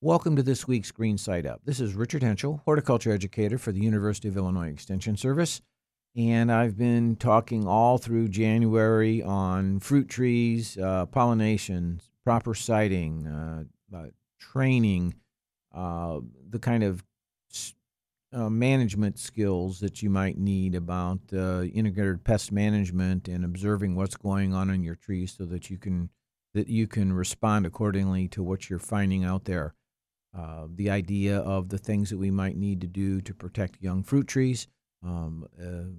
Welcome to this week's Green Side Up. This is Richard Hentschel, horticulture educator for the University of Illinois Extension Service. And I've been talking all through January on fruit trees, uh, pollination, proper siting, uh, uh, training, uh, the kind of uh, management skills that you might need about uh, integrated pest management and observing what's going on in your trees so that you can that you can respond accordingly to what you're finding out there. Uh, the idea of the things that we might need to do to protect young fruit trees, um, uh,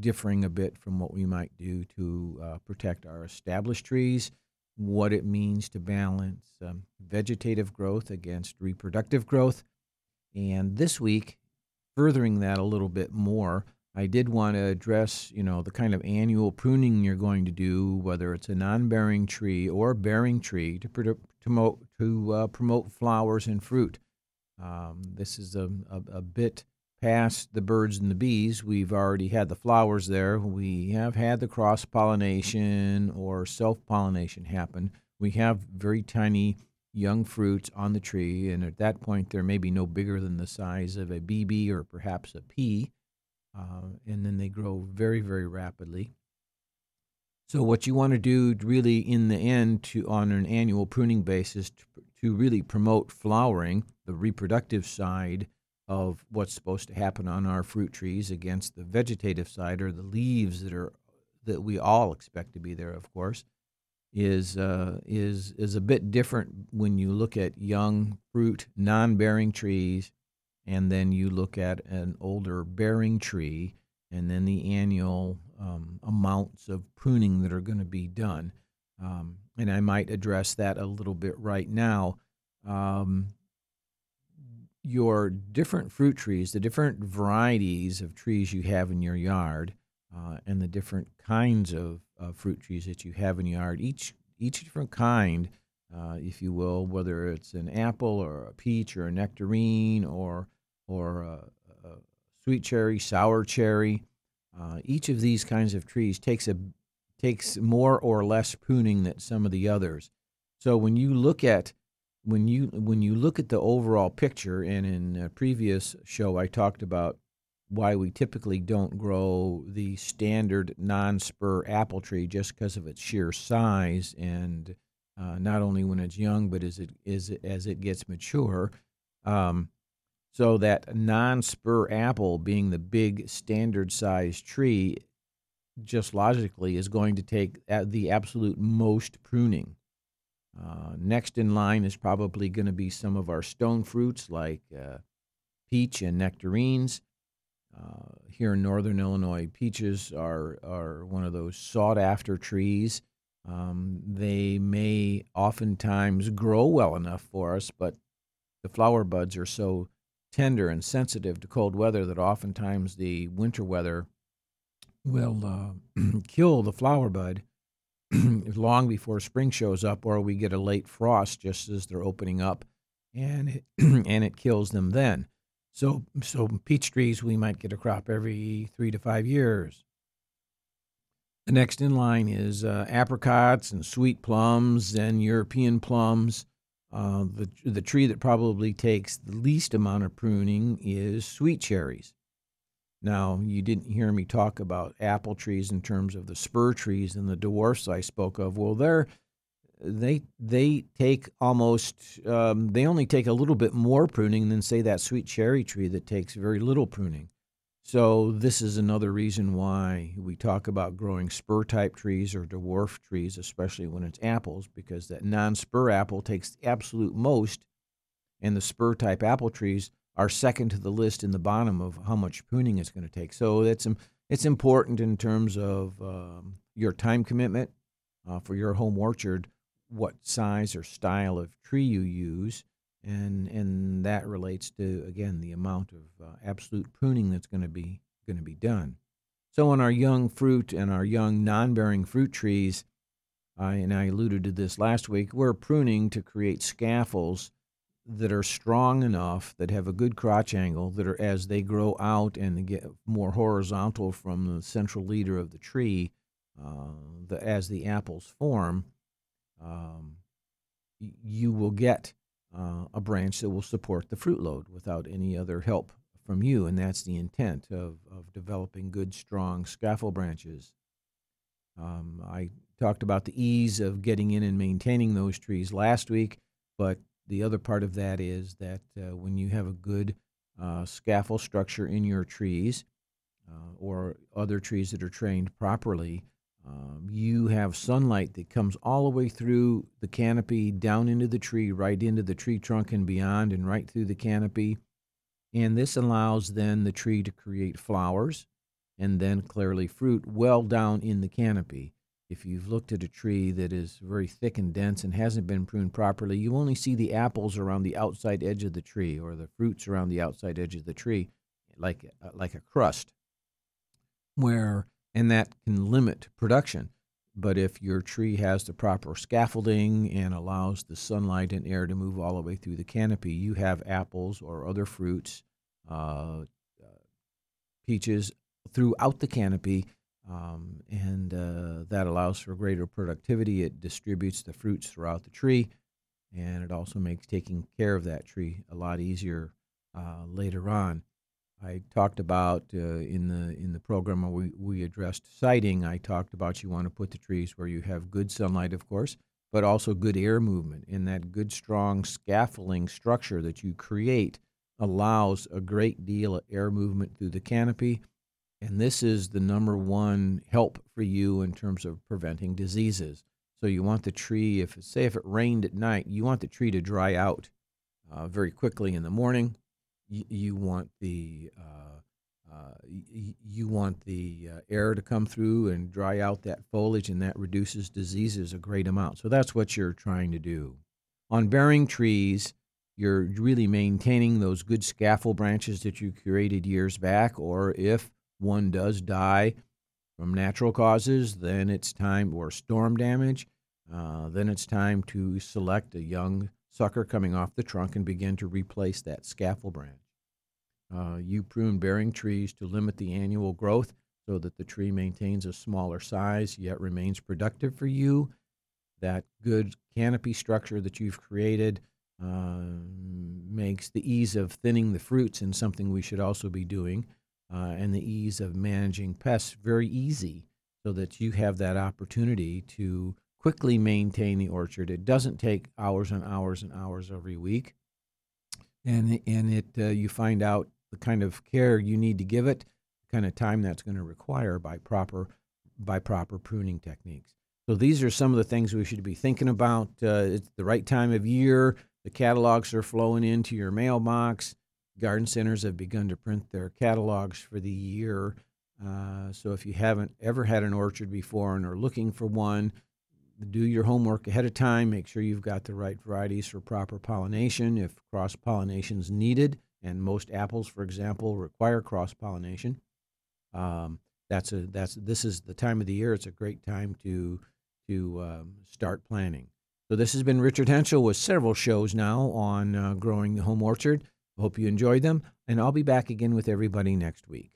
differing a bit from what we might do to uh, protect our established trees, what it means to balance um, vegetative growth against reproductive growth. And this week, furthering that a little bit more, I did want to address, you know, the kind of annual pruning you're going to do, whether it's a non-bearing tree or bearing tree, to to uh, promote flowers and fruit. Um, this is a, a, a, bit past the birds and the bees. We've already had the flowers there. We have had the cross pollination or self pollination happen. We have very tiny young fruits on the tree, and at that point, they're maybe no bigger than the size of a BB or perhaps a pea uh, and then they grow very, very rapidly. So what you want to do really in the end to on an annual pruning basis to, to really promote flowering, the reproductive side of what's supposed to happen on our fruit trees against the vegetative side or the leaves that are that we all expect to be there, of course, is uh, is is a bit different when you look at young fruit, non-bearing trees and then you look at an older bearing tree and then the annual um, amounts of pruning that are going to be done. Um, and I might address that a little bit right now. Um, your different fruit trees, the different varieties of trees you have in your yard, uh, and the different kinds of uh, fruit trees that you have in your yard, each each different kind, uh, if you will, whether it's an apple or a peach or a nectarine or or a, a sweet cherry, sour cherry. Uh, each of these kinds of trees takes a takes more or less pruning than some of the others. So when you look at when you when you look at the overall picture, and in a previous show I talked about why we typically don't grow the standard non-spur apple tree just because of its sheer size and uh, not only when it's young but as it as it gets mature. Um, so that non-spur apple being the big standard size tree just logically is going to take the absolute most pruning. Uh, next in line is probably going to be some of our stone fruits like uh, peach and nectarines. Uh, here in northern Illinois, peaches are, are one of those sought after trees. Um, they may oftentimes grow well enough for us, but the flower buds are so tender and sensitive to cold weather that oftentimes the winter weather will uh, kill the flower bud long before spring shows up, or we get a late frost just as they're opening up, and it, and it kills them then. So, so peach trees we might get a crop every three to five years. The next in line is uh, apricots and sweet plums and European plums. Uh, the, the tree that probably takes the least amount of pruning is sweet cherries. Now, you didn't hear me talk about apple trees in terms of the spur trees and the dwarfs I spoke of. Well, they're they they take almost um, they only take a little bit more pruning than say that sweet cherry tree that takes very little pruning. So this is another reason why we talk about growing spur type trees or dwarf trees, especially when it's apples, because that non-spur apple takes the absolute most, and the spur type apple trees are second to the list in the bottom of how much pruning it's going to take. So it's it's important in terms of um, your time commitment uh, for your home orchard, what size or style of tree you use, and and that relates to again the amount of uh, absolute pruning that's going to be going to be done. So on our young fruit and our young non-bearing fruit trees, I and I alluded to this last week, we're pruning to create scaffolds that are strong enough that have a good crotch angle that are as they grow out and get more horizontal from the central leader of the tree uh, the, as the apples form um, you will get uh, a branch that will support the fruit load without any other help from you. And that's the intent of, of developing good, strong scaffold branches. Um, I talked about the ease of getting in and maintaining those trees last week, but the other part of that is that uh, when you have a good uh, scaffold structure in your trees uh, or other trees that are trained properly, um, you have sunlight that comes all the way through the canopy, down into the tree, right into the tree trunk and beyond, and right through the canopy. And this allows then the tree to create flowers and then clearly fruit well down in the canopy. If you've looked at a tree that is very thick and dense and hasn't been pruned properly, you only see the apples around the outside edge of the tree or the fruits around the outside edge of the tree, like uh, like a crust. Where and that can limit production. But if your tree has the proper scaffolding and allows the sunlight and air to move all the way through the canopy, you have apples or other fruits, uh, uh, peaches throughout the canopy, um, and uh, that allows for greater productivity. It distributes the fruits throughout the tree, and it also makes taking care of that tree a lot easier uh, later on. I talked about uh, in the in the program we, we addressed siting. I talked about you want to put the trees where you have good sunlight, of course, but also good air movement. And that good, strong scaffolding structure that you create allows a great deal of air movement through the canopy. And this is the number one help for you in terms of preventing diseases. So you want the tree, if say if it rained at night, you want the tree to dry out uh, very quickly in the morning you, want the uh, uh, you want the uh, air to come through and dry out that foliage, and that reduces diseases a great amount. So that's what you're trying to do. On bearing trees, you're really maintaining those good scaffold branches that you created years back, or if one does die from natural causes, then it's time, or storm damage, uh, then it's time to select a young sucker coming off the trunk and begin to replace that scaffold branch. Uh, you prune bearing trees to limit the annual growth so that the tree maintains a smaller size yet remains productive for you. That good canopy structure that you've created uh, makes the ease of thinning the fruits and something we should also be doing, uh, and the ease of managing pests very easy so that you have that opportunity to quickly maintain the orchard. It doesn't take hours and hours and hours every week, and and it uh, you find out the kind of care you need to give it, the kind of time that's going to require by proper by proper pruning techniques. So these are some of the things we should be thinking about. Uh, it's the right time of year. The catalogs are flowing into your mailbox. Garden centers have begun to print their catalogs for the year. Uh, so if you haven't ever had an orchard before and are looking for one, do your homework ahead of time. Make sure you've got the right varieties for proper pollination. If cross pollination is needed, and most apples, for example, require cross pollination. Um, that's a that's this is the time of the year. It's a great time to to um, start planning. So this has been Richard Hentschel with several shows now on uh, growing the home orchard. Hope you enjoyed them, and I'll be back again with everybody next week.